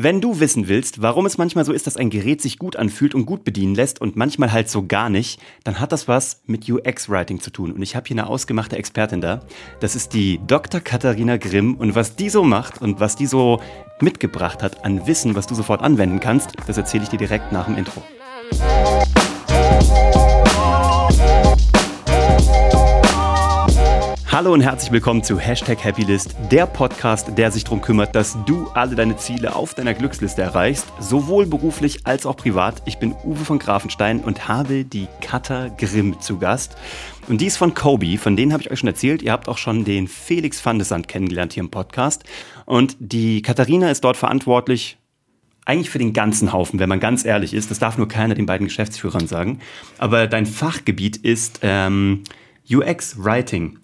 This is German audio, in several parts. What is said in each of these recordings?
Wenn du wissen willst, warum es manchmal so ist, dass ein Gerät sich gut anfühlt und gut bedienen lässt und manchmal halt so gar nicht, dann hat das was mit UX-Writing zu tun. Und ich habe hier eine ausgemachte Expertin da. Das ist die Dr. Katharina Grimm. Und was die so macht und was die so mitgebracht hat an Wissen, was du sofort anwenden kannst, das erzähle ich dir direkt nach dem Intro. Hallo und herzlich willkommen zu Hashtag Happylist, der Podcast, der sich darum kümmert, dass du alle deine Ziele auf deiner Glücksliste erreichst, sowohl beruflich als auch privat. Ich bin Uwe von Grafenstein und habe die Katha Grimm zu Gast. Und die ist von Kobe, von denen habe ich euch schon erzählt. Ihr habt auch schon den Felix van de Sand kennengelernt hier im Podcast. Und die Katharina ist dort verantwortlich eigentlich für den ganzen Haufen, wenn man ganz ehrlich ist. Das darf nur keiner den beiden Geschäftsführern sagen. Aber dein Fachgebiet ist ähm, UX-Writing.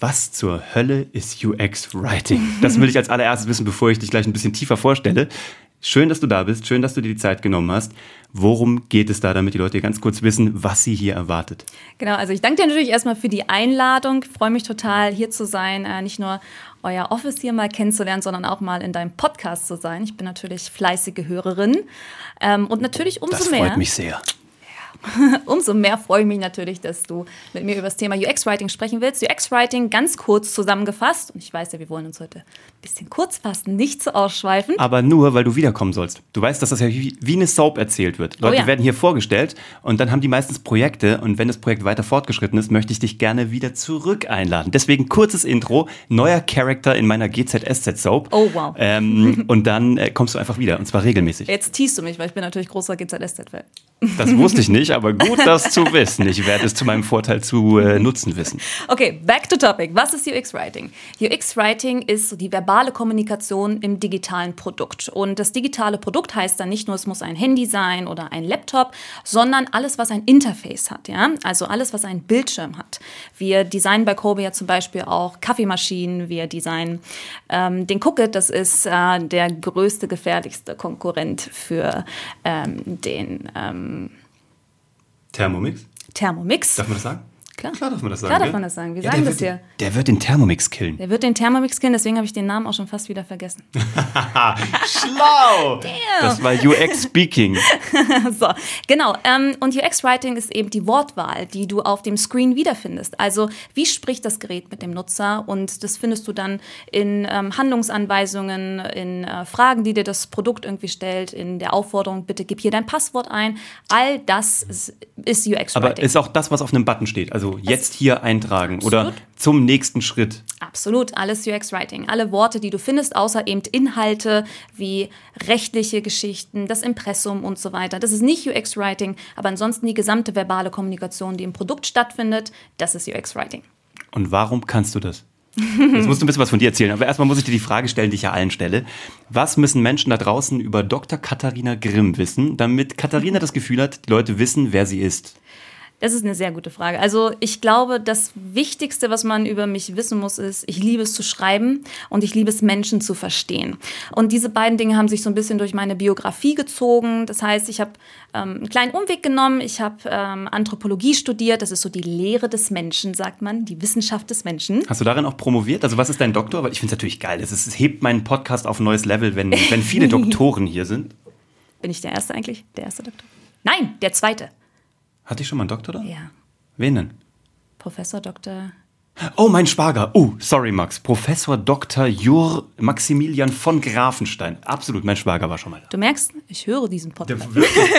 Was zur Hölle ist UX-Writing? Das will ich als allererstes wissen, bevor ich dich gleich ein bisschen tiefer vorstelle. Schön, dass du da bist. Schön, dass du dir die Zeit genommen hast. Worum geht es da, damit die Leute ganz kurz wissen, was sie hier erwartet? Genau, also ich danke dir natürlich erstmal für die Einladung. Ich freue mich total, hier zu sein. Äh, nicht nur euer Office hier mal kennenzulernen, sondern auch mal in deinem Podcast zu sein. Ich bin natürlich fleißige Hörerin. Ähm, und natürlich umso mehr. Das freut mich sehr. Umso mehr freue ich mich natürlich, dass du mit mir über das Thema UX-Writing sprechen willst. UX-Writing ganz kurz zusammengefasst. Und ich weiß ja, wir wollen uns heute bisschen kurz fassen, nicht zu ausschweifen. Aber nur, weil du wiederkommen sollst. Du weißt, dass das ja wie, eine Soap erzählt wird. Oh Leute ja. werden hier vorgestellt und dann haben die meistens Projekte. Und wenn das Projekt weiter fortgeschritten ist, möchte ich dich gerne wieder zurück einladen. Deswegen kurzes Intro, neuer Charakter in meiner GZSZ-Soap. Oh, wow. Ähm, und dann äh, kommst du einfach wieder, und zwar regelmäßig. Jetzt teast du mich, weil ich bin natürlich großer GZSZ-Fan. Das wusste ich nicht, aber gut, das zu wissen. Ich werde es zu meinem Vorteil zu äh, nutzen wissen. Okay, back to topic. Was ist UX-Writing? UX-Writing ist so die verbale Kommunikation im digitalen Produkt. Und das digitale Produkt heißt dann nicht nur, es muss ein Handy sein oder ein Laptop, sondern alles, was ein Interface hat. Ja? Also alles, was einen Bildschirm hat. Wir designen bei Kobe ja zum Beispiel auch Kaffeemaschinen. Wir designen ähm, den Cookit. Das ist äh, der größte, gefährlichste Konkurrent für ähm, den ähm, Thermomix? Thermomix. Darf man das sagen? Klar. Klar darf man das sagen. Klar darf man das sagen. Wir ja, sagen das hier. Der wird den Thermomix killen. Der wird den Thermomix killen, deswegen habe ich den Namen auch schon fast wieder vergessen. Schlau! Damn. Das war UX-Speaking. so, genau. Ähm, und UX-Writing ist eben die Wortwahl, die du auf dem Screen wiederfindest. Also, wie spricht das Gerät mit dem Nutzer? Und das findest du dann in ähm, Handlungsanweisungen, in äh, Fragen, die dir das Produkt irgendwie stellt, in der Aufforderung, bitte gib hier dein Passwort ein. All das ist, ist UX-Writing. Aber ist auch das, was auf einem Button steht. Also jetzt hier eintragen Absolut. oder zum nächsten Schritt. Absolut, alles UX-Writing. Alle Worte, die du findest, außer eben Inhalte wie rechtliche Geschichten, das Impressum und so weiter. Das ist nicht UX-Writing, aber ansonsten die gesamte verbale Kommunikation, die im Produkt stattfindet, das ist UX-Writing. Und warum kannst du das? Jetzt musst du ein bisschen was von dir erzählen. Aber erstmal muss ich dir die Frage stellen, die ich ja allen stelle. Was müssen Menschen da draußen über Dr. Katharina Grimm wissen, damit Katharina das Gefühl hat, die Leute wissen, wer sie ist? Das ist eine sehr gute Frage. Also ich glaube, das Wichtigste, was man über mich wissen muss, ist, ich liebe es zu schreiben und ich liebe es, Menschen zu verstehen. Und diese beiden Dinge haben sich so ein bisschen durch meine Biografie gezogen. Das heißt, ich habe ähm, einen kleinen Umweg genommen. Ich habe ähm, Anthropologie studiert. Das ist so die Lehre des Menschen, sagt man, die Wissenschaft des Menschen. Hast du darin auch promoviert? Also was ist dein Doktor? Weil ich finde es natürlich geil. Es, ist, es hebt meinen Podcast auf ein neues Level, wenn, wenn viele Doktoren hier sind. Bin ich der Erste eigentlich? Der erste Doktor? Nein, der Zweite. Hatte ich schon mal einen Doktor da? Ja. Wen denn? Professor Dr. Oh, mein Schwager. Oh, sorry, Max. Professor Dr. Jur Maximilian von Grafenstein. Absolut, mein Schwager war schon mal da. Du merkst, ich höre diesen Podcast.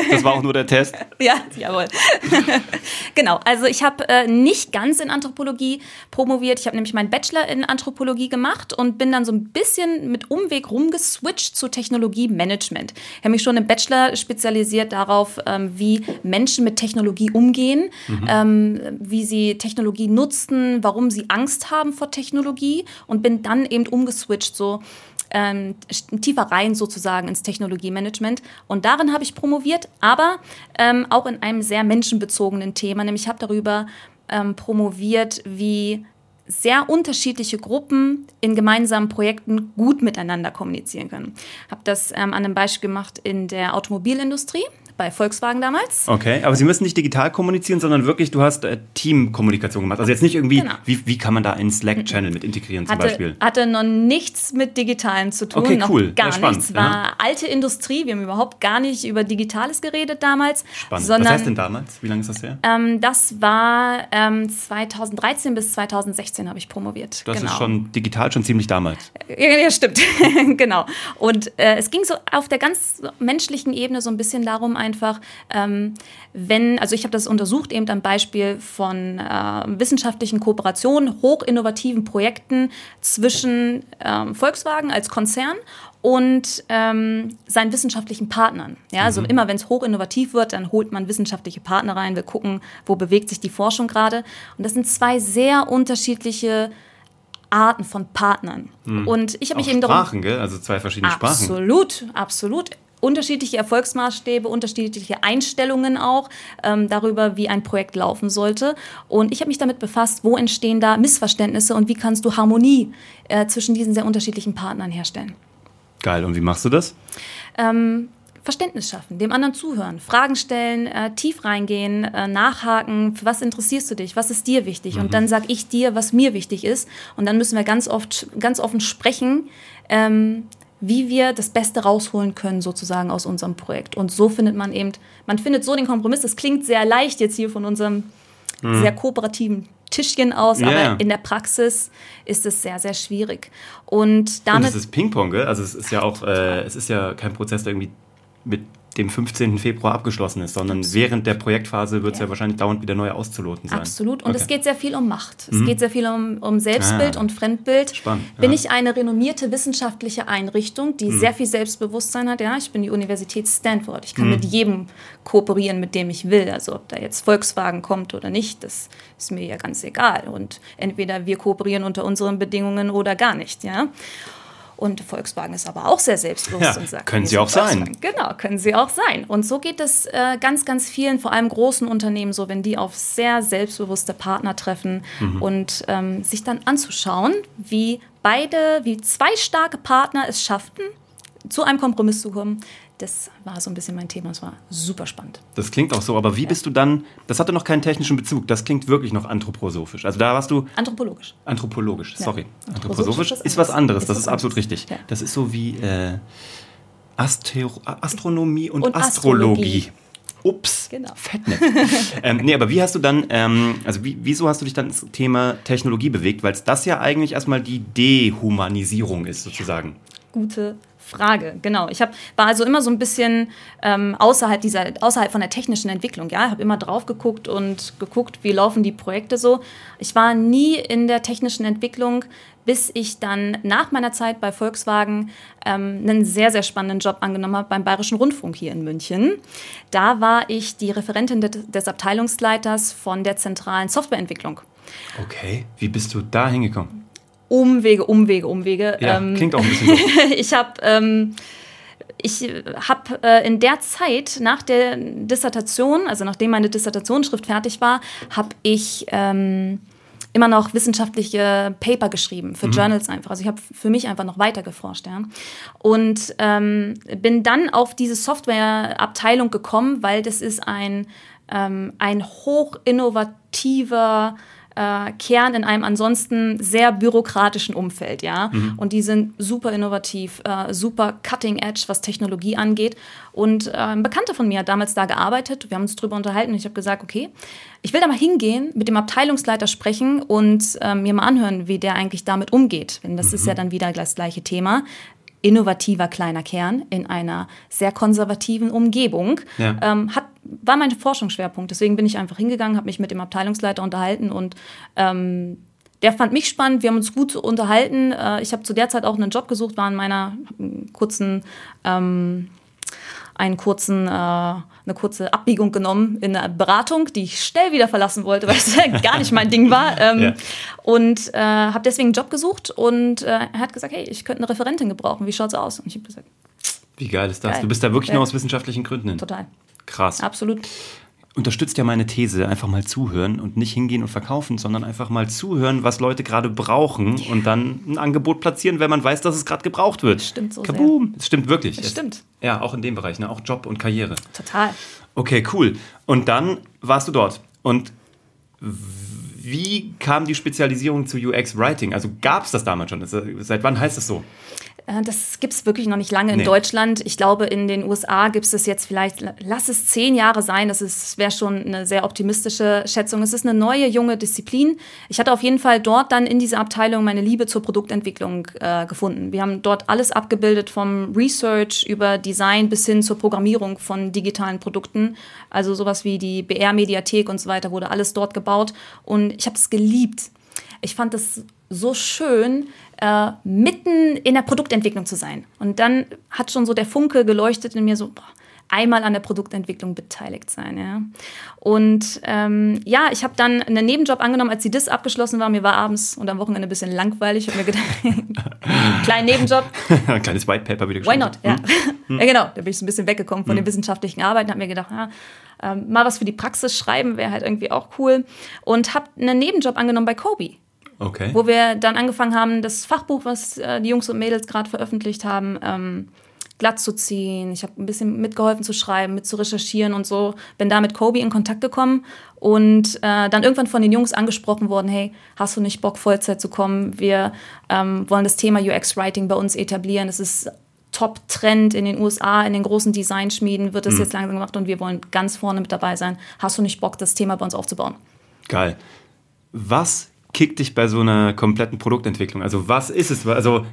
Das war auch nur der Test. ja, jawohl. genau, also ich habe äh, nicht ganz in Anthropologie promoviert. Ich habe nämlich meinen Bachelor in Anthropologie gemacht und bin dann so ein bisschen mit Umweg rumgeswitcht zu Technologiemanagement. Ich habe mich schon im Bachelor spezialisiert darauf, ähm, wie Menschen mit Technologie umgehen, mhm. ähm, wie sie Technologie nutzen, warum sie Angst haben vor Technologie und bin dann eben umgeswitcht, so ähm, tiefer rein sozusagen ins Technologiemanagement. Und darin habe ich promoviert, aber ähm, auch in einem sehr menschenbezogenen Thema, nämlich ich habe darüber ähm, promoviert, wie sehr unterschiedliche Gruppen in gemeinsamen Projekten gut miteinander kommunizieren können. Habe das ähm, an einem Beispiel gemacht in der Automobilindustrie bei Volkswagen damals. Okay, aber Sie müssen nicht digital kommunizieren, sondern wirklich, du hast äh, Teamkommunikation gemacht. Also jetzt nicht irgendwie, genau. wie, wie kann man da einen Slack-Channel mit integrieren zum hatte, Beispiel? Hatte noch nichts mit Digitalen zu tun. Okay, cool. Noch gar ja, nichts. War ja. alte Industrie. Wir haben überhaupt gar nicht über Digitales geredet damals. Spannend. Sondern, Was heißt denn damals? Wie lange ist das her? Ähm, das war ähm, 2013 bis 2016 habe ich promoviert. Das genau. ist schon digital schon ziemlich damals. Ja, ja stimmt. genau. Und äh, es ging so auf der ganz menschlichen Ebene so ein bisschen darum, einfach, ähm, wenn, also ich habe das untersucht eben am Beispiel von äh, wissenschaftlichen Kooperationen, hochinnovativen Projekten zwischen ähm, Volkswagen als Konzern und ähm, seinen wissenschaftlichen Partnern. Ja, also mhm. immer wenn es hochinnovativ wird, dann holt man wissenschaftliche Partner rein. Wir gucken, wo bewegt sich die Forschung gerade. Und das sind zwei sehr unterschiedliche Arten von Partnern. Mhm. Und ich habe mich Auch eben Sprachen, gell? Also zwei verschiedene Sprachen. Absolut, absolut unterschiedliche Erfolgsmaßstäbe, unterschiedliche Einstellungen auch ähm, darüber, wie ein Projekt laufen sollte. Und ich habe mich damit befasst, wo entstehen da Missverständnisse und wie kannst du Harmonie äh, zwischen diesen sehr unterschiedlichen Partnern herstellen. Geil, und wie machst du das? Ähm, Verständnis schaffen, dem anderen zuhören, Fragen stellen, äh, tief reingehen, äh, nachhaken, für was interessierst du dich, was ist dir wichtig? Mhm. Und dann sage ich dir, was mir wichtig ist. Und dann müssen wir ganz oft, ganz offen sprechen, ähm, wie wir das Beste rausholen können, sozusagen aus unserem Projekt. Und so findet man eben, man findet so den Kompromiss. Das klingt sehr leicht jetzt hier von unserem mhm. sehr kooperativen Tischchen aus, yeah. aber in der Praxis ist es sehr, sehr schwierig. Und damit. Und es ist Ping-Pong, gell? Also es ist ja auch, äh, es ist ja kein Prozess, der irgendwie mit dem 15. Februar abgeschlossen ist, sondern Absolut. während der Projektphase wird es ja. ja. wahrscheinlich dauernd wieder neu auszuloten sein. Absolut. Und okay. es geht sehr viel um Macht. Es mhm. geht sehr viel um, um Selbstbild ah. und Fremdbild. Spannend. Bin ja. ich eine renommierte wissenschaftliche Einrichtung, die mhm. sehr viel Selbstbewusstsein hat? Ja, ich bin die Universität Stanford. Ich kann mhm. mit jedem kooperieren, mit dem ich will. Also ob da jetzt Volkswagen kommt oder nicht, das ist mir ja ganz egal. Und entweder wir kooperieren unter unseren Bedingungen oder gar nicht. Ja. Und Volkswagen ist aber auch sehr selbstbewusst ja, und sagt, können sie auch sein. Genau, können sie auch sein. Und so geht es äh, ganz, ganz vielen, vor allem großen Unternehmen so, wenn die auf sehr selbstbewusste Partner treffen mhm. und ähm, sich dann anzuschauen, wie beide, wie zwei starke Partner es schafften, zu einem Kompromiss zu kommen, das war so ein bisschen mein Thema. Es war super spannend. Das klingt auch so, aber wie ja. bist du dann, das hatte noch keinen technischen Bezug, das klingt wirklich noch anthroposophisch. Also da warst du... Anthropologisch. Anthropologisch, sorry. Ja. Anthroposophisch ist, ist was anderes, ist das ist absolut richtig. Ja. Das ist so wie äh, Astro Astronomie und, und Astrologie. Astrologie. Ups, genau. Fettnäpf. ähm, nee, aber wie hast du dann, ähm, also wie, wieso hast du dich dann ins Thema Technologie bewegt? Weil es das ja eigentlich erstmal die Dehumanisierung ist, sozusagen. Gute Frage, genau. Ich hab, war also immer so ein bisschen ähm, außerhalb, dieser, außerhalb von der technischen Entwicklung. Ja, ich habe immer drauf geguckt und geguckt, wie laufen die Projekte so. Ich war nie in der technischen Entwicklung, bis ich dann nach meiner Zeit bei Volkswagen ähm, einen sehr, sehr spannenden Job angenommen habe beim Bayerischen Rundfunk hier in München. Da war ich die Referentin des Abteilungsleiters von der zentralen Softwareentwicklung. Okay, wie bist du da hingekommen? Umwege, Umwege, Umwege. Ja, ähm, klingt auch ein bisschen so. ich habe ähm, ich habe äh, in der Zeit nach der Dissertation, also nachdem meine Dissertationsschrift fertig war, habe ich ähm, immer noch wissenschaftliche Paper geschrieben für mhm. Journals einfach. Also ich habe für mich einfach noch weiter geforscht. Ja. Und ähm, bin dann auf diese Softwareabteilung gekommen, weil das ist ein, ähm, ein hoch innovativer äh, Kern in einem ansonsten sehr bürokratischen Umfeld, ja. Mhm. Und die sind super innovativ, äh, super cutting edge, was Technologie angeht. Und äh, ein Bekannter von mir hat damals da gearbeitet. Wir haben uns darüber unterhalten. Und ich habe gesagt, okay, ich will da mal hingehen, mit dem Abteilungsleiter sprechen und äh, mir mal anhören, wie der eigentlich damit umgeht. Denn das mhm. ist ja dann wieder das gleiche Thema innovativer kleiner Kern in einer sehr konservativen Umgebung, ja. ähm, hat, war mein Forschungsschwerpunkt. Deswegen bin ich einfach hingegangen, habe mich mit dem Abteilungsleiter unterhalten und ähm, der fand mich spannend, wir haben uns gut unterhalten. Äh, ich habe zu der Zeit auch einen Job gesucht, war in meiner kurzen ähm, einen kurzen, äh, eine kurze Abbiegung genommen in einer Beratung, die ich schnell wieder verlassen wollte, weil es gar nicht mein Ding war. Ähm, ja. Und äh, habe deswegen einen Job gesucht und äh, er hat gesagt, hey, ich könnte eine Referentin gebrauchen, wie schaut's aus? Und ich habe gesagt, wie geil ist das? Geil. Du bist da wirklich geil. nur aus wissenschaftlichen Gründen hin. Total. Krass. Absolut. unterstützt ja meine These, einfach mal zuhören und nicht hingehen und verkaufen, sondern einfach mal zuhören, was Leute gerade brauchen yeah. und dann ein Angebot platzieren, wenn man weiß, dass es gerade gebraucht wird. Stimmt so Kaboom. Es stimmt wirklich. Es stimmt. Ja, auch in dem Bereich, ne? auch Job und Karriere. Total. Okay, cool. Und dann warst du dort. Und wie kam die Spezialisierung zu UX Writing? Also gab es das damals schon? Seit wann heißt das so? Äh, das gibt es wirklich noch nicht lange in nee. Deutschland. Ich glaube, in den USA gibt es das jetzt vielleicht, lass es zehn Jahre sein. Das wäre schon eine sehr optimistische Schätzung. Es ist eine neue, junge Disziplin. Ich hatte auf jeden Fall dort dann in dieser Abteilung meine Liebe zur Produktentwicklung äh, gefunden. Wir haben dort alles abgebildet, vom Research über Design bis hin zur Programmierung von digitalen Produkten. Also sowas wie die BR-Mediathek und so weiter wurde alles dort gebaut. Und ich habe es geliebt. Ich fand es so schön, äh, mitten in der Produktentwicklung zu sein. Und dann hat schon so der Funke geleuchtet in mir so, boah, einmal an der Produktentwicklung beteiligt sein. Ja. Und ähm, ja, ich habe dann einen Nebenjob angenommen, als die DIS abgeschlossen war. Mir war abends und am Wochenende ein bisschen langweilig. Ich habe mir gedacht, kleinen Nebenjob. Ein kleines White Paper wieder geschrieben. Why not? Ja. Hm. ja, genau. Da bin ich so ein bisschen weggekommen von hm. den wissenschaftlichen Arbeiten. Habe mir gedacht, ja, ähm, mal was für die Praxis schreiben wäre halt irgendwie auch cool. Und habe einen Nebenjob angenommen bei Kobe. Okay. Wo wir dann angefangen haben, das Fachbuch, was äh, die Jungs und Mädels gerade veröffentlicht haben, ähm, glatt zu ziehen. Ich habe ein bisschen mitgeholfen zu schreiben, mit zu recherchieren und so. Bin da mit Kobe in Kontakt gekommen und äh, dann irgendwann von den Jungs angesprochen worden, hey, hast du nicht Bock, Vollzeit zu kommen? Wir ähm, wollen das Thema UX-Writing bei uns etablieren. Es ist Top-Trend in den USA, in den großen Designschmieden wird das mhm. jetzt langsam gemacht und wir wollen ganz vorne mit dabei sein. Hast du nicht Bock, das Thema bei uns aufzubauen? Geil. Was kickt dich bei so einer kompletten Produktentwicklung? Also was ist es? Also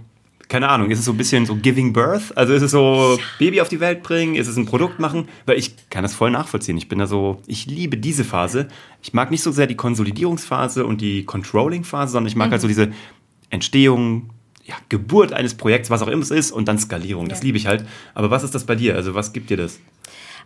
keine Ahnung, ist es so ein bisschen so Giving Birth? Also ist es so Baby auf die Welt bringen? Ist es ein Produkt machen? Weil ich kann das voll nachvollziehen. Ich bin da so, ich liebe diese Phase. Ich mag nicht so sehr die Konsolidierungsphase und die Controlling-Phase, sondern ich mag mhm. halt so diese Entstehung, ja, Geburt eines Projekts, was auch immer es ist, und dann Skalierung. Das liebe ich halt. Aber was ist das bei dir? Also was gibt dir das?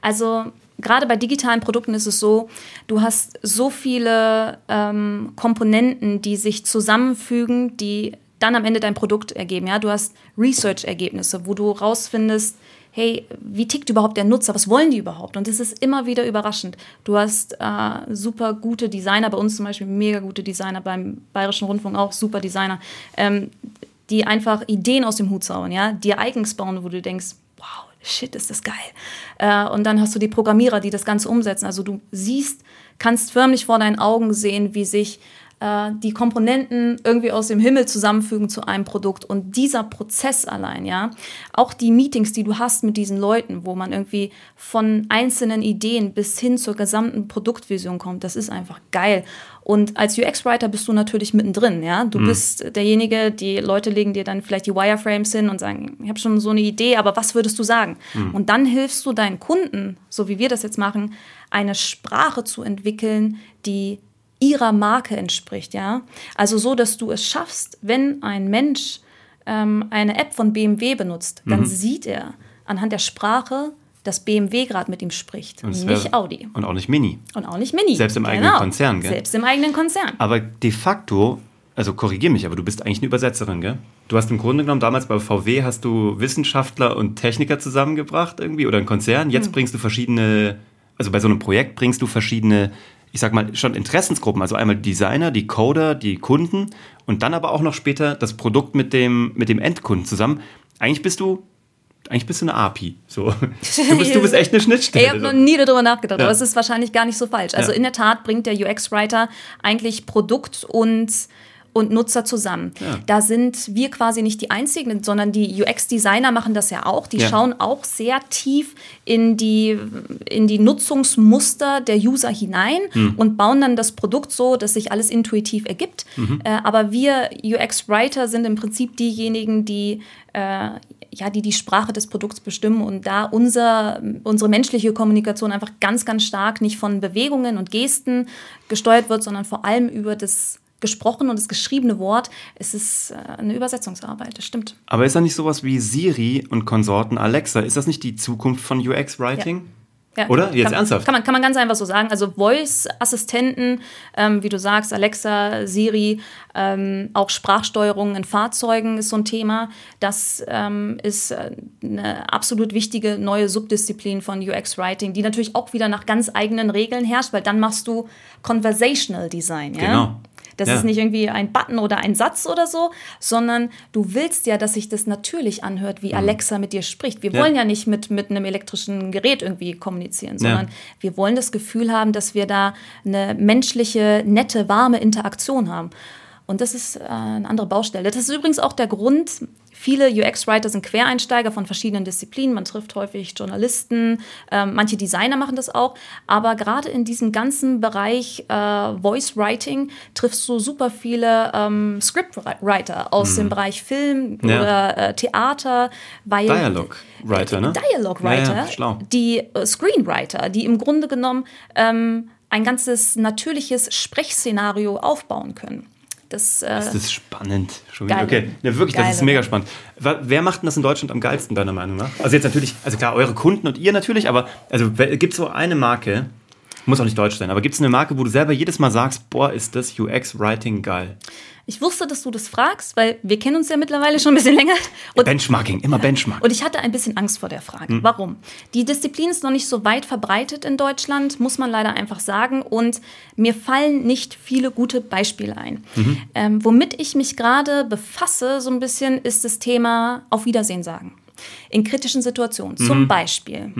Also gerade bei digitalen Produkten ist es so, du hast so viele ähm, Komponenten, die sich zusammenfügen, die dann am Ende dein Produkt ergeben. Ja? Du hast Research-Ergebnisse, wo du rausfindest, hey, wie tickt überhaupt der Nutzer? Was wollen die überhaupt? Und es ist immer wieder überraschend. Du hast äh, super gute Designer, bei uns zum Beispiel mega gute Designer, beim Bayerischen Rundfunk auch super Designer, ähm, die einfach Ideen aus dem Hut zaubern, ja, dir eigens bauen, wo du denkst, wow, shit, ist das geil. Äh, und dann hast du die Programmierer, die das Ganze umsetzen. Also du siehst, kannst förmlich vor deinen Augen sehen, wie sich die Komponenten irgendwie aus dem Himmel zusammenfügen zu einem Produkt. Und dieser Prozess allein, ja, auch die Meetings, die du hast mit diesen Leuten, wo man irgendwie von einzelnen Ideen bis hin zur gesamten Produktvision kommt, das ist einfach geil. Und als UX-Writer bist du natürlich mittendrin, ja. Du mhm. bist derjenige, die Leute legen dir dann vielleicht die Wireframes hin und sagen, ich habe schon so eine Idee, aber was würdest du sagen? Mhm. Und dann hilfst du deinen Kunden, so wie wir das jetzt machen, eine Sprache zu entwickeln, die ihrer Marke entspricht, ja. Also so, dass du es schaffst, wenn ein Mensch ähm, eine App von BMW benutzt, dann mhm. sieht er anhand der Sprache, dass BMW gerade mit ihm spricht, und nicht Audi. Und auch nicht Mini. Und auch nicht Mini. Selbst im genau. eigenen Konzern, gell? Selbst im eigenen Konzern. Aber de facto, also korrigier mich, aber du bist eigentlich eine Übersetzerin, gell? Du hast im Grunde genommen damals bei VW hast du Wissenschaftler und Techniker zusammengebracht irgendwie oder ein Konzern. Jetzt hm. bringst du verschiedene, also bei so einem Projekt bringst du verschiedene ich sag mal, schon Interessensgruppen, also einmal die Designer, die Coder, die Kunden und dann aber auch noch später das Produkt mit dem, mit dem Endkunden zusammen. Eigentlich bist du eigentlich bist du eine API. So. Du, bist, du bist echt eine Schnittstelle. Ich habe noch nie darüber nachgedacht, ja. aber es ist wahrscheinlich gar nicht so falsch. Also ja. in der Tat bringt der UX-Writer eigentlich Produkt und und Nutzer zusammen. Ja. Da sind wir quasi nicht die Einzigen, sondern die UX-Designer machen das ja auch. Die ja. schauen auch sehr tief in die, in die Nutzungsmuster der User hinein mhm. und bauen dann das Produkt so, dass sich alles intuitiv ergibt. Mhm. Äh, aber wir UX-Writer sind im Prinzip diejenigen, die äh, ja, die die Sprache des Produkts bestimmen und da unser, unsere menschliche Kommunikation einfach ganz, ganz stark nicht von Bewegungen und Gesten gesteuert wird, sondern vor allem über das gesprochene und das geschriebene Wort. Es ist äh, eine Übersetzungsarbeit, das stimmt. Aber ist da nicht sowas wie Siri und Konsorten Alexa? Ist das nicht die Zukunft von UX-Writing? Ja, Oder? Jetzt kann, ernsthaft? Kann man, kann man ganz einfach so sagen. Also Voice-Assistenten, ähm, wie du sagst, Alexa, Siri, ähm, auch Sprachsteuerung in Fahrzeugen ist so ein Thema. Das ähm, ist äh, eine absolut wichtige neue Subdisziplin von UX-Writing, die natürlich auch wieder nach ganz eigenen Regeln herrscht, weil dann machst du Conversational Design. Ja? Genau. Das Ja. ist nicht irgendwie ein Button oder ein Satz oder so, sondern du willst ja, dass sich das natürlich anhört, wie Alexa mit dir spricht. Wir Mhm. Ja. wollen ja nicht mit, mit einem elektrischen Gerät irgendwie kommunizieren, sondern wir wollen das Gefühl haben, dass wir da eine menschliche, nette, warme Interaktion haben. Und das ist äh, eine andere Baustelle. Das ist übrigens auch der Grund, viele UX-Writer sind Quereinsteiger von verschiedenen Disziplinen. Man trifft häufig Journalisten, ähm, manche Designer machen das auch. Aber gerade in diesem ganzen Bereich äh, Voice Writing triffst du super viele ähm, Scriptwriter aus dem Bereich Film Ja. oder äh, Theater. Weil Dialogue Writer, ne? Dialogue Writer, Ja, ja, die äh, Screenwriter, die im Grunde genommen ähm, ein ganzes natürliches Sprechszenario aufbauen können. Das, äh, Das ist spannend. Schon wieder. Geil. Okay, ja, wirklich, das Geil, ist mega oder? spannend. Wer macht denn das in Deutschland am geilsten, deiner Meinung nach? Also jetzt natürlich, also klar, eure Kunden und ihr natürlich, aber also gibt es so eine Marke, muss auch nicht deutsch sein, aber gibt es eine Marke, wo du selber jedes Mal sagst, boah, ist das UX-Writing geil? ich wusste, dass du das fragst, weil wir kennen uns ja mittlerweile schon ein bisschen länger. Und Benchmarking, immer Benchmark. Und ich hatte ein bisschen Angst vor der Frage. Hm. Warum? Die Disziplin ist noch nicht so weit verbreitet in Deutschland, muss man leider einfach sagen. Und mir fallen nicht viele gute Beispiele ein. Mhm. Ähm, womit ich mich gerade befasse, so ein bisschen, ist das Thema Auf Wiedersehen sagen. In kritischen Situationen. Mhm. Zum Beispiel.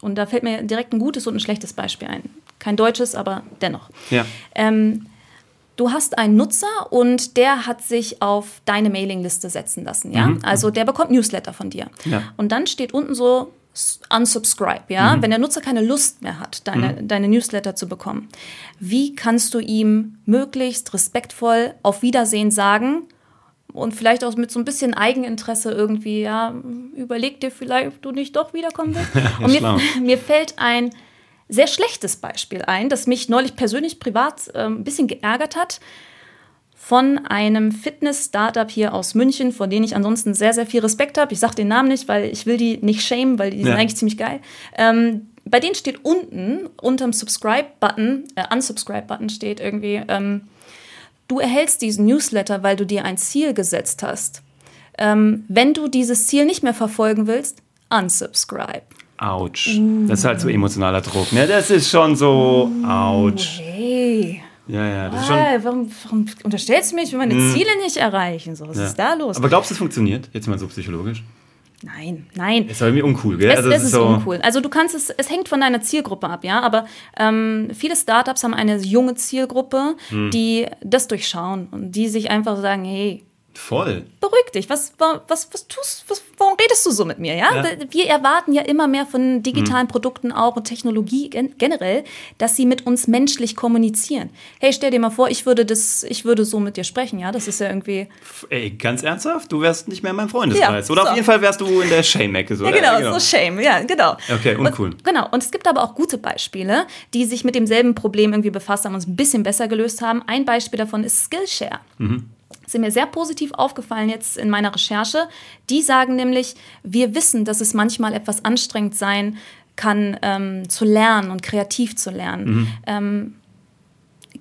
Und da fällt mir direkt ein gutes und ein schlechtes Beispiel ein. Kein deutsches, aber dennoch. Ja. Ähm, du hast einen Nutzer und der hat sich auf deine Mailingliste setzen lassen, ja? Also der bekommt Newsletter von dir. Mhm. Ja. Und dann steht unten so unsubscribe, ja? Mhm. Wenn der Nutzer keine Lust mehr hat, deine, deine Newsletter zu bekommen. Wie kannst du ihm möglichst respektvoll auf Wiedersehen sagen? Und vielleicht auch mit so ein bisschen Eigeninteresse irgendwie, ja, überleg dir vielleicht, ob du nicht doch wiederkommen willst. Und mir, mir fällt ein sehr schlechtes Beispiel ein, das mich neulich persönlich privat ähm, ein bisschen geärgert hat. Von einem Fitness-Startup hier aus München, vor denen ich ansonsten sehr, sehr viel Respekt habe. Ich sage den Namen nicht, weil ich will die nicht shamen, weil die sind Ja. eigentlich ziemlich geil. Ähm, bei denen steht unten, unterm Subscribe-Button, äh, Unsubscribe-Button steht irgendwie, ähm, du erhältst diesen Newsletter, weil du dir ein Ziel gesetzt hast. Ähm, wenn du dieses Ziel nicht mehr verfolgen willst, unsubscribe. Autsch. Das ist halt so emotionaler Druck. Ne? Das ist schon so, Autsch. Hey, Ja, ja, das ist schon. warum, warum unterstellst du mich, wenn meine Ziele nicht erreichen? So, was ja. ist da los? Aber glaubst du, es funktioniert? Jetzt mal so psychologisch. Nein, nein. Ist aber irgendwie uncool, gell? Es, also, es es ist so, uncool. Also du kannst es, es hängt von deiner Zielgruppe ab, ja. Aber ähm, viele Startups haben eine junge Zielgruppe, Hm. die das durchschauen und die sich einfach sagen, hey, Voll. beruhig dich, was, wa- was, was tust, was, warum redest du so mit mir, ja? Ja. Wir erwarten ja immer mehr von digitalen Produkten auch und Technologie gen generell, dass sie mit uns menschlich kommunizieren. Hey, stell dir mal vor, ich würde das, ich würde so mit dir sprechen, ja? Das ist ja irgendwie, Ey, ganz ernsthaft, du wärst nicht mehr in meinem Freundeskreis. Ja, Oder auf so. jeden Fall wärst du in der Shame-Ecke. So, Ja, oder? genau, so Shame, ja, genau. Okay, uncool. Und, genau, und es gibt aber auch gute Beispiele, die sich mit demselben Problem irgendwie befasst haben und es ein bisschen besser gelöst haben. Ein Beispiel davon ist Skillshare. Das ist mir sehr positiv aufgefallen jetzt in meiner Recherche. Die sagen nämlich, wir wissen, dass es manchmal etwas anstrengend sein kann, ähm, zu lernen und kreativ zu lernen. Ähm,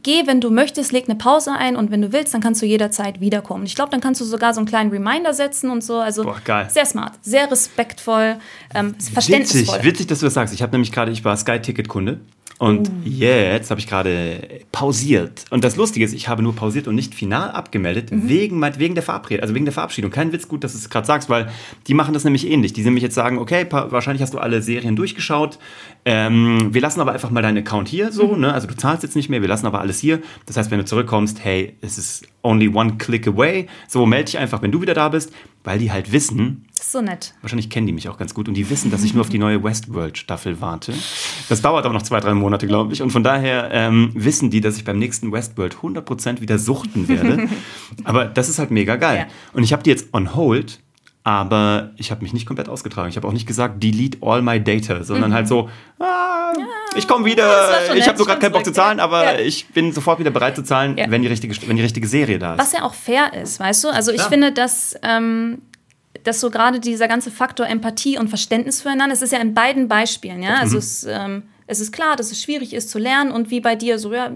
geh, wenn du möchtest, leg eine Pause ein und wenn du willst, dann kannst du jederzeit wiederkommen. Ich glaube, dann kannst du sogar so einen kleinen Reminder setzen und so. Also Boah, geil. sehr smart, sehr respektvoll, ähm, Witzig, verständnisvoll. witzig, dass du das sagst. Ich habe nämlich gerade, ich war Sky-Ticket-Kunde. Und Oh. jetzt habe ich gerade pausiert. Und das Lustige ist, ich habe nur pausiert und nicht final abgemeldet, Mhm. wegen, wegen der Verabredung, also wegen der Verabschiedung. Kein Witz, gut, dass du es gerade sagst, weil die machen das nämlich ähnlich. Die nämlich jetzt sagen, okay, wahrscheinlich hast du alle Serien durchgeschaut. Ähm, wir lassen aber einfach mal deinen Account hier so, Mhm. ne? Also du zahlst jetzt nicht mehr, wir lassen aber alles hier. Das heißt, wenn du zurückkommst, hey, es ist only one click away. So, melde dich einfach, wenn du wieder da bist, weil die halt wissen, so nett. Wahrscheinlich kennen die mich auch ganz gut und die wissen, dass ich nur auf die neue Westworld-Staffel warte. Das dauert aber noch zwei, drei Monate, glaube ich. Und von daher ähm, wissen die, dass ich beim nächsten Westworld 100% wieder suchten werde. aber das ist halt mega geil. Ja. Und ich habe die jetzt on hold, aber ich habe mich nicht komplett ausgetragen. Ich habe auch nicht gesagt, delete all my data, sondern halt so, ah, ich komme Mhm. das wieder. Ich habe gerade schon keinen Bock zu zahlen, ja. aber Ja. ich bin sofort wieder bereit zu zahlen, Ja. wenn, die richtige, wenn die richtige Serie da ist. Was ja auch fair ist, weißt du? Also ich finde, dass ähm, dass so gerade dieser ganze Faktor Empathie und Verständnis füreinander, es ist ja in beiden Beispielen, ja, also Mhm. es, ähm, es ist klar, dass es schwierig ist zu lernen und wie bei dir so, ja,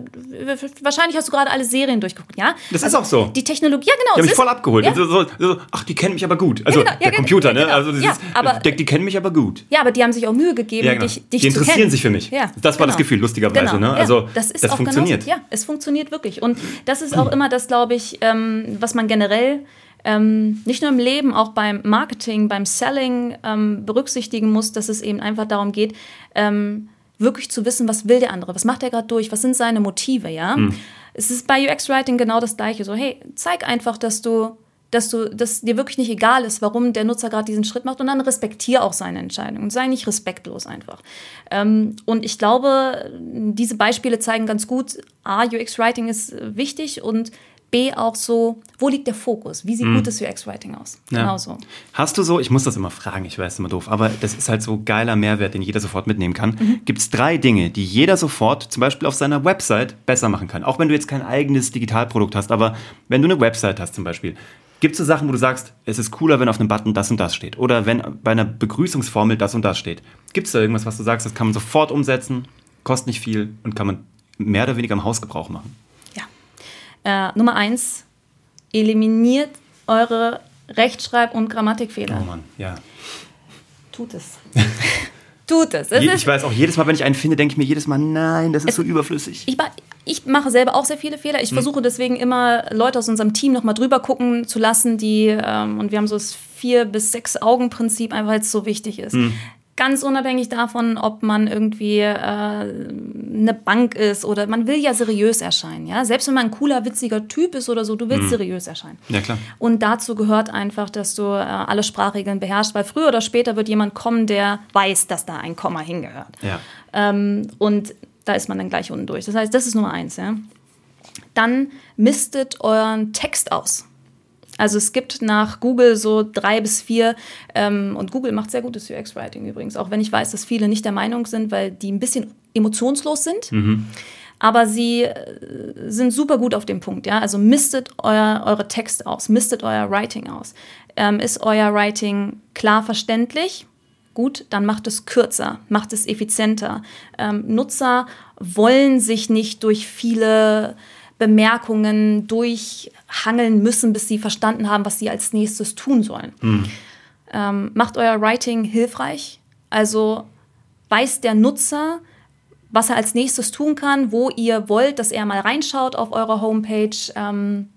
wahrscheinlich hast du gerade alle Serien durchgeguckt, ja? Das ist also auch so. Die Technologie, ja genau. Die haben mich ist- voll abgeholt. Ja, So, so, so, ach, die kennen mich aber gut. Also genau, ja, der genau, Computer, ne? genau. Also das Ja, ist, aber- der, die kennen mich aber gut. ja, aber die haben sich auch Mühe gegeben, genau. dich, dich die zu interessieren kennen. sich für mich. Ja, das war das genau. Gefühl, lustigerweise. Genau, Ne? Also das, ist auch funktioniert. Genauso, ja, es funktioniert wirklich. Und das ist auch immer das, glaube ich, ähm, was man generell ähm, nicht nur im Leben, auch beim Marketing, beim Selling ähm, berücksichtigen muss, dass es eben einfach darum geht, ähm, wirklich zu wissen, was will der andere, was macht er gerade durch, was sind seine Motive, ja. Hm. Es ist bei UX-Writing genau das Gleiche. So, hey, zeig einfach, dass du dass du, dass dir wirklich nicht egal ist, warum der Nutzer gerade diesen Schritt macht und dann respektiere auch seine Entscheidung und sei nicht respektlos einfach. Ähm, und ich glaube, diese Beispiele zeigen ganz gut, A, UX-Writing ist wichtig und B, auch so, wo liegt der Fokus? Wie sieht gutes UX-Writing aus? Ja. Genau so. Hast du so, ich muss das immer fragen, ich weiß, immer doof, aber das ist halt so geiler Mehrwert, den jeder sofort mitnehmen kann. Mhm. Gibt es drei Dinge, die jeder sofort zum Beispiel auf seiner Website besser machen kann? Auch wenn du jetzt kein eigenes Digitalprodukt hast, aber wenn du eine Website hast zum Beispiel, gibt es so Sachen, wo du sagst, es ist cooler, wenn auf einem Button das und das steht? Oder wenn bei einer Begrüßungsformel das und das steht? Gibt es da irgendwas, was du sagst, das kann man sofort umsetzen, kostet nicht viel und kann man mehr oder weniger im Hausgebrauch machen? Äh, Nummer eins, eliminiert eure Rechtschreib- und Grammatikfehler. Oh Mann, ja. Tut es. Tut es. es Je, ich weiß auch, jedes Mal, wenn ich einen finde, denke ich mir jedes Mal, nein, das ist so überflüssig. ich, ich mache selber auch sehr viele Fehler. Hm. Ich versuche deswegen immer Leute aus unserem Team nochmal drüber gucken zu lassen, die, ähm, und wir haben so das vier bis sechs Augen Prinzip, einfach weil es so wichtig ist. Hm. Ganz unabhängig davon, ob man irgendwie äh, eine Bank ist oder man will ja seriös erscheinen, ja. Selbst wenn man ein cooler, witziger Typ ist oder so, du willst seriös erscheinen. Ja, klar. Und dazu gehört einfach, dass du äh, alle Sprachregeln beherrschst, weil früher oder später wird jemand kommen, der weiß, dass da ein Komma hingehört. Ja. Ähm, und da ist man dann gleich unten durch. Das heißt, das ist Nummer eins. Ja? Dann mistet euren Text aus. Also es gibt nach Google so drei bis vier, ähm, und Google macht sehr gutes UX-Writing übrigens, auch wenn ich weiß, dass viele nicht der Meinung sind, weil die ein bisschen emotionslos sind. Aber sie äh, sind super gut auf dem Punkt, ja. Also mistet euer, eure Texte aus, mistet euer Writing aus. Ähm, ist euer Writing klar verständlich? Gut, dann macht es kürzer, macht es effizienter. Ähm, Nutzer wollen sich nicht durch viele Bemerkungen durchhangeln müssen, bis sie verstanden haben, was sie als nächstes tun sollen. Ähm, macht euer Writing hilfreich. Also weiß der Nutzer, was er als nächstes tun kann, wo ihr wollt, dass er mal reinschaut auf eure Homepage. Ähm,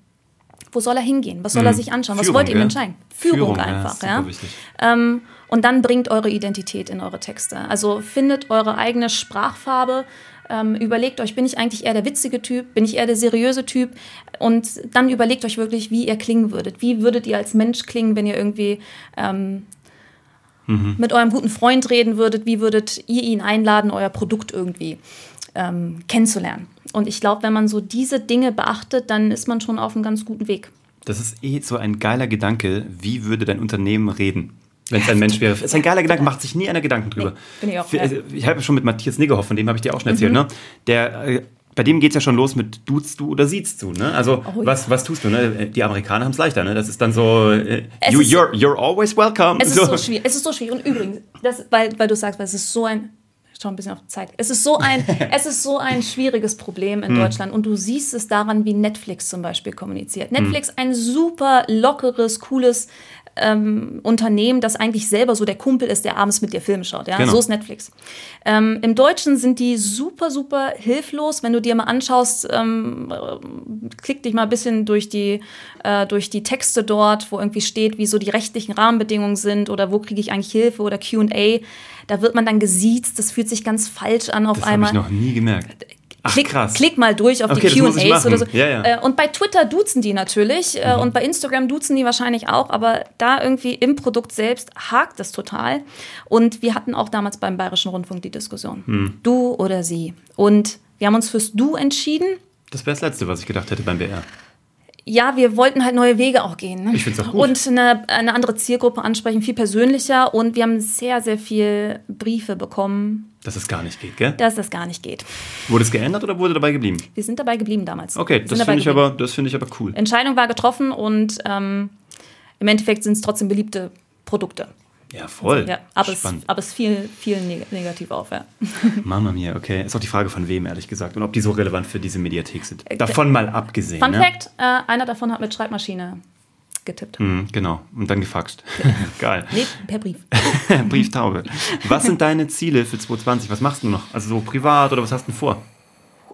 wo soll er hingehen? Was soll er sich anschauen? Was Führung, wollt ihr ihm entscheiden? Führung, Führung, ja, einfach. Ja, wichtig. Ähm, und dann bringt eure Identität in eure Texte. Also findet eure eigene Sprachfarbe. Ähm, überlegt euch, bin ich eigentlich eher der witzige Typ? Bin ich eher der seriöse Typ? Und dann überlegt euch wirklich, wie ihr klingen würdet. Wie würdet ihr als Mensch klingen, wenn ihr irgendwie ähm, mit eurem guten Freund reden würdet? Wie würdet ihr ihn einladen, euer Produkt irgendwie ähm, kennenzulernen? Und ich glaube, wenn man so diese Dinge beachtet, dann ist man schon auf einem ganz guten Weg. Das ist eh so ein geiler Gedanke. Wie würde dein Unternehmen reden? Wenn es ein Mensch wäre. Ist ein geiler Gedanke, macht sich nie einer Gedanken drüber. Nee, finde ich auch, ja. also, Ich habe schon mit Matthias Niggerhoff, von dem habe ich dir auch schon erzählt, Mhm. ne? Der, äh, bei dem geht es ja schon los mit duzt du oder siehst du, ne? Also, Oh, ja. was, was tust du, ne? Die Amerikaner haben es leichter, ne? Das ist dann so, äh, you, ist- you're, you're always welcome. Es ist so schwierig. Es ist so schwierig. Und übrigens, das, weil, weil du sagst, weil es ist so ein. Ich schau ein bisschen auf die Zeit. Es ist so ein, es ist so ein schwieriges Problem in Deutschland. Und du siehst es daran, wie Netflix zum Beispiel kommuniziert. Netflix, ein super lockeres, cooles ähm, Unternehmen, das eigentlich selber so der Kumpel ist, der abends mit dir Filme schaut. Ja? Genau. So ist Netflix. Ähm, Im Deutschen sind die super, super hilflos. Wenn du dir mal anschaust, ähm, klick dich mal ein bisschen durch die, äh, durch die Texte dort, wo irgendwie steht, wie so die rechtlichen Rahmenbedingungen sind oder wo kriege ich eigentlich Hilfe oder QA. Da wird man dann gesiezt, das fühlt sich ganz falsch an auf Das habe einmal. ich noch nie gemerkt. Ach, Klick, krass. klick mal durch auf Okay, die das QAs oder so. Ja, ja. Äh, Und bei Twitter duzen die natürlich äh, und bei Instagram duzen die wahrscheinlich auch, aber da irgendwie im Produkt selbst hakt es total. Und wir hatten auch damals beim Bayerischen Rundfunk die Diskussion. Hm. Du oder sie. Und wir haben uns fürs Du entschieden. Das wäre das Letzte, was ich gedacht hätte beim BR. Ja, wir wollten halt neue Wege auch gehen. Ne? Ich find's auch gut. Und eine, eine andere Zielgruppe ansprechen, viel persönlicher. Und wir haben sehr, sehr viel Briefe bekommen, Dass es gar nicht geht, gell? dass das gar nicht geht. Wurde es geändert oder wurde dabei geblieben? Wir sind dabei geblieben damals. Okay, das finde ich, aber- das finde ich aber cool. Entscheidung war getroffen und ähm, im Endeffekt sind es trotzdem beliebte Produkte. Ja, voll. Ja, aber, es, aber es fiel, viel neg negativ auf, ja. Mama mia, okay. Ist auch die Frage von wem, ehrlich gesagt. Und ob die so relevant für diese Mediathek sind. Äh, davon mal abgesehen. Fun ne? Fact: äh, einer davon hat mit Schreibmaschine getippt. Mhm, genau. Und dann gefaxt. Geil. Nee, per Brief. Brieftaube. Was sind deine Ziele für 2020? Was machst du noch? Also so privat oder was hast du denn vor?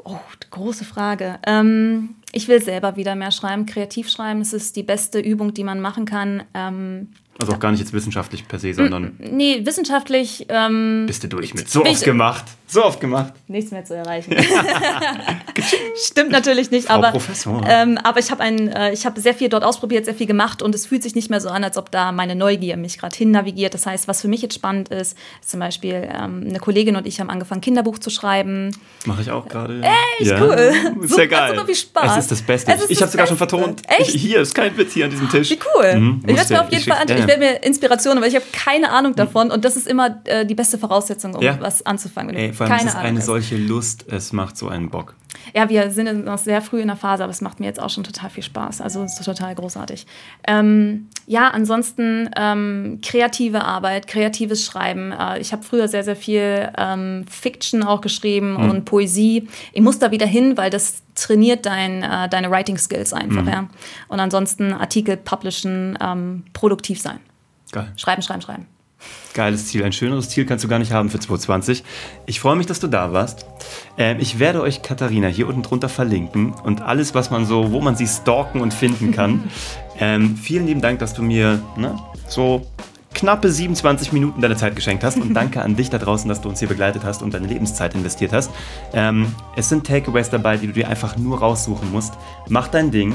Oh, große Frage. Ähm, ich will selber wieder mehr schreiben, kreativ schreiben. Es ist die beste Übung, die man machen kann. Ähm, also auch gar nicht jetzt wissenschaftlich per se, sondern. Nee, wissenschaftlich. Ähm, bist du durch mit. So oft gemacht. So oft gemacht. Nichts mehr zu erreichen. Stimmt natürlich nicht, Frau aber. Professor. Ähm, aber ich habe äh, hab sehr viel dort ausprobiert, sehr viel gemacht und es fühlt sich nicht mehr so an, als ob da meine Neugier mich gerade hin navigiert. Das heißt, was für mich jetzt spannend ist, ist zum Beispiel ähm, eine Kollegin und ich haben angefangen, Kinderbuch zu schreiben. Mache ich auch gerade. Echt ja. cool. Sehr geil. So viel Spaß. Es ist das Beste. Ist ich habe sogar schon vertont. Echt? Ich, hier ist kein Witz hier an diesem Tisch. Wie cool. Mhm, ich werde mir auf jeden Fall anschauen. Werde mir Inspirationen, weil ich habe keine Ahnung davon und das ist immer äh, die beste Voraussetzung, um Ja. was anzufangen. Ey, vor allem keine es ist Ahnung eine solche Lust, es macht so einen Bock. Ja, wir sind noch sehr früh in der Phase, aber es macht mir jetzt auch schon total viel Spaß. Also es ist total großartig. Ähm, ja, ansonsten ähm, kreative Arbeit, kreatives Schreiben. Äh, ich habe früher sehr, sehr viel ähm, Fiction auch geschrieben und Poesie. Ich muss da wieder hin, weil das trainiert dein, äh, deine Writing Skills einfach. Ja. Und ansonsten Artikel publishen, ähm, produktiv sein. Geil. Schreiben, schreiben, schreiben. Geiles Ziel. Ein schöneres Ziel kannst du gar nicht haben für 2020. Ich freue mich, dass du da warst. Ähm, ich werde euch Katharina hier unten drunter verlinken und alles, was man so, wo man sie stalken und finden kann. ähm, vielen lieben Dank, dass du mir ne, so knappe 27 Minuten deiner Zeit geschenkt hast und danke an dich da draußen, dass du uns hier begleitet hast und deine Lebenszeit investiert hast. Ähm, es sind Takeaways dabei, die du dir einfach nur raussuchen musst. Mach dein Ding,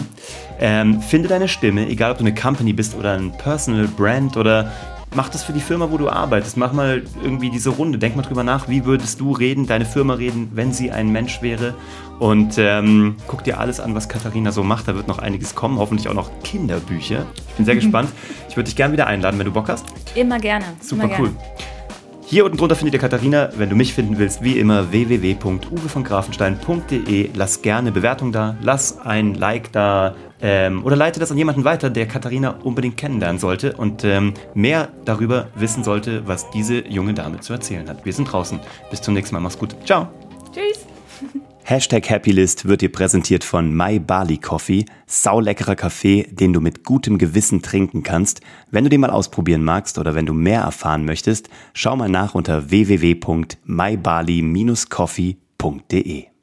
ähm, finde deine Stimme, egal ob du eine Company bist oder ein Personal Brand oder mach das für die Firma, wo du arbeitest. Mach mal irgendwie diese Runde. Denk mal drüber nach, wie würdest du reden, deine Firma reden, wenn sie ein Mensch wäre. Und ähm, guck dir alles an, was Katharina so macht. Da wird noch einiges kommen, hoffentlich auch noch Kinderbücher. Ich bin sehr gespannt. Ich würde dich gerne wieder einladen, wenn du Bock hast. Immer gerne. Super immer cool. Hier unten drunter findet ihr Katharina. Wenn du mich finden willst, wie immer www.uwevongrafenstein.de. Lass gerne Bewertung da, lass ein Like da ähm, oder leite das an jemanden weiter, der Katharina unbedingt kennenlernen sollte und ähm, mehr darüber wissen sollte, was diese junge Dame zu erzählen hat. Wir sind draußen. Bis zum nächsten Mal. Mach's gut. Ciao. Tschüss. Hashtag Happylist wird dir präsentiert von My Barley Coffee, sauleckerer Kaffee, den du mit gutem Gewissen trinken kannst. Wenn du den mal ausprobieren magst oder wenn du mehr erfahren möchtest, schau mal nach unter www.mybarley-coffee.de.